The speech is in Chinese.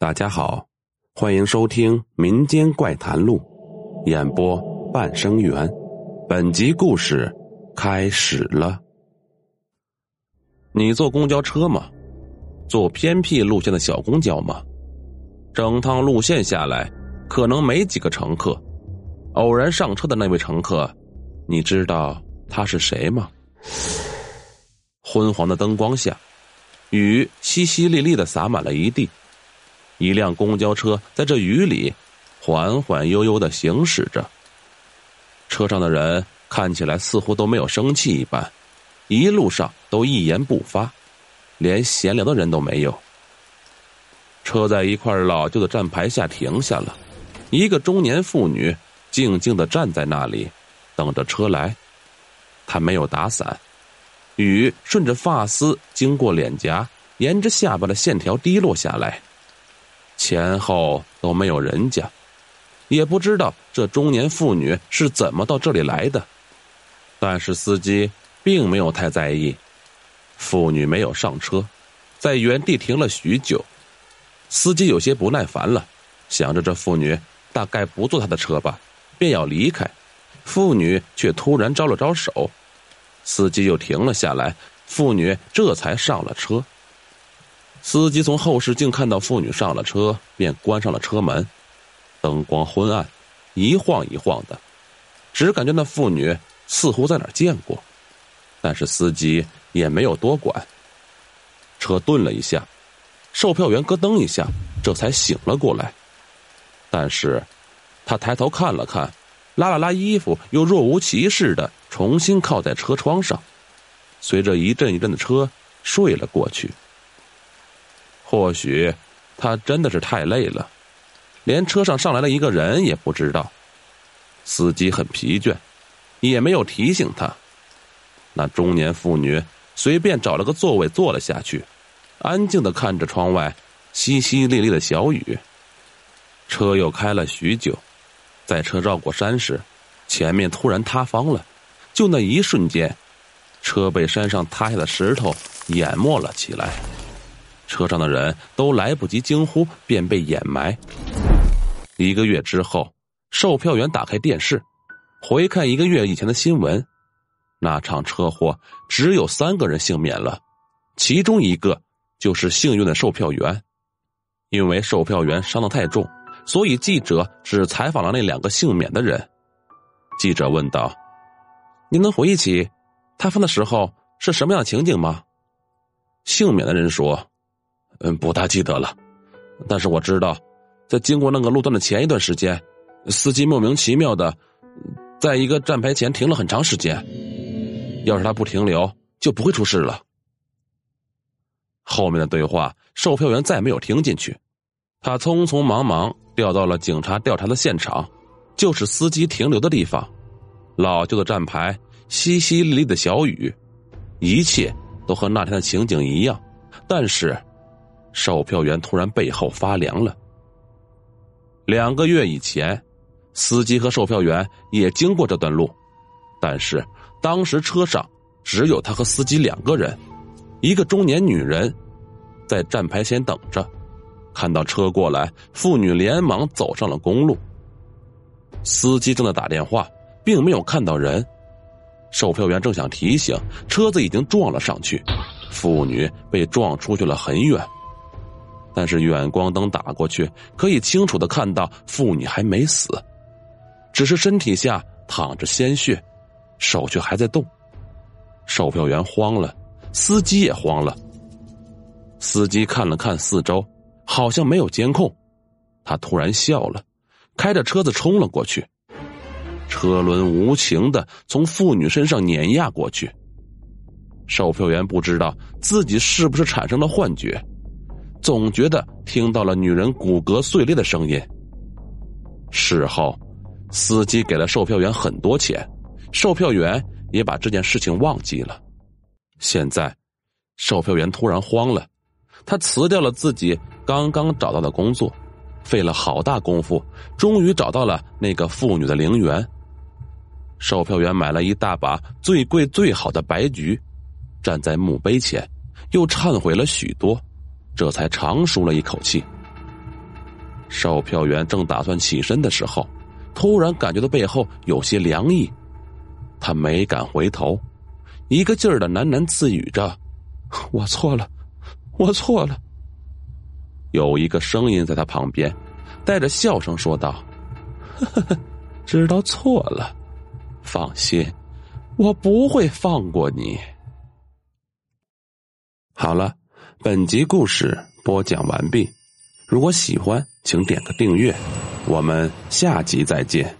大家好，欢迎收听《民间怪谈录》，演播半生缘。本集故事开始了。你坐公交车吗？坐偏僻路线的小公交吗？整趟路线下来，可能没几个乘客。偶然上车的那位乘客，你知道他是谁吗？昏黄的灯光下，雨淅淅沥沥的洒满了一地。一辆公交车在这雨里缓缓悠悠的行驶着，车上的人看起来似乎都没有生气一般，一路上都一言不发，连闲聊的人都没有。车在一块老旧的站牌下停下了，一个中年妇女静静的站在那里，等着车来。她没有打伞，雨顺着发丝经过脸颊，沿着下巴的线条滴落下来。前后都没有人家，也不知道这中年妇女是怎么到这里来的。但是司机并没有太在意，妇女没有上车，在原地停了许久。司机有些不耐烦了，想着这妇女大概不坐他的车吧，便要离开。妇女却突然招了招手，司机又停了下来，妇女这才上了车。司机从后视镜看到妇女上了车，便关上了车门。灯光昏暗，一晃一晃的，只感觉那妇女似乎在哪儿见过，但是司机也没有多管。车顿了一下，售票员咯噔一下，这才醒了过来。但是，他抬头看了看，拉了拉衣服，又若无其事的重新靠在车窗上，随着一阵一阵的车睡了过去。或许，他真的是太累了，连车上上来了一个人也不知道。司机很疲倦，也没有提醒他。那中年妇女随便找了个座位坐了下去，安静的看着窗外淅淅沥沥的小雨。车又开了许久，在车绕过山时，前面突然塌方了，就那一瞬间，车被山上塌下的石头淹没了起来。车上的人都来不及惊呼，便被掩埋。一个月之后，售票员打开电视，回看一个月以前的新闻。那场车祸只有三个人幸免了，其中一个就是幸运的售票员。因为售票员伤得太重，所以记者只采访了那两个幸免的人。记者问道：“您能回忆起塌方的时候是什么样的情景吗？”幸免的人说。嗯，不大记得了，但是我知道，在经过那个路段的前一段时间，司机莫名其妙的，在一个站牌前停了很长时间。要是他不停留，就不会出事了。后面的对话，售票员再没有听进去，他匆匆忙忙调到了警察调查的现场，就是司机停留的地方，老旧的站牌，淅淅沥沥的小雨，一切都和那天的情景一样，但是。售票员突然背后发凉了。两个月以前，司机和售票员也经过这段路，但是当时车上只有他和司机两个人。一个中年女人在站牌前等着，看到车过来，妇女连忙走上了公路。司机正在打电话，并没有看到人。售票员正想提醒，车子已经撞了上去，妇女被撞出去了很远。但是远光灯打过去，可以清楚的看到妇女还没死，只是身体下淌着鲜血，手却还在动。售票员慌了，司机也慌了。司机看了看四周，好像没有监控，他突然笑了，开着车子冲了过去。车轮无情的从妇女身上碾压过去。售票员不知道自己是不是产生了幻觉。总觉得听到了女人骨骼碎裂的声音。事后，司机给了售票员很多钱，售票员也把这件事情忘记了。现在，售票员突然慌了，他辞掉了自己刚刚找到的工作，费了好大功夫，终于找到了那个妇女的陵园。售票员买了一大把最贵最好的白菊，站在墓碑前，又忏悔了许多。这才长舒了一口气。售票员正打算起身的时候，突然感觉到背后有些凉意，他没敢回头，一个劲儿的喃喃自语着：“我错了，我错了。”有一个声音在他旁边，带着笑声说道：“呵呵知道错了，放心，我不会放过你。”好了，本集故事播讲完毕。如果喜欢，请点个订阅，我们下集再见。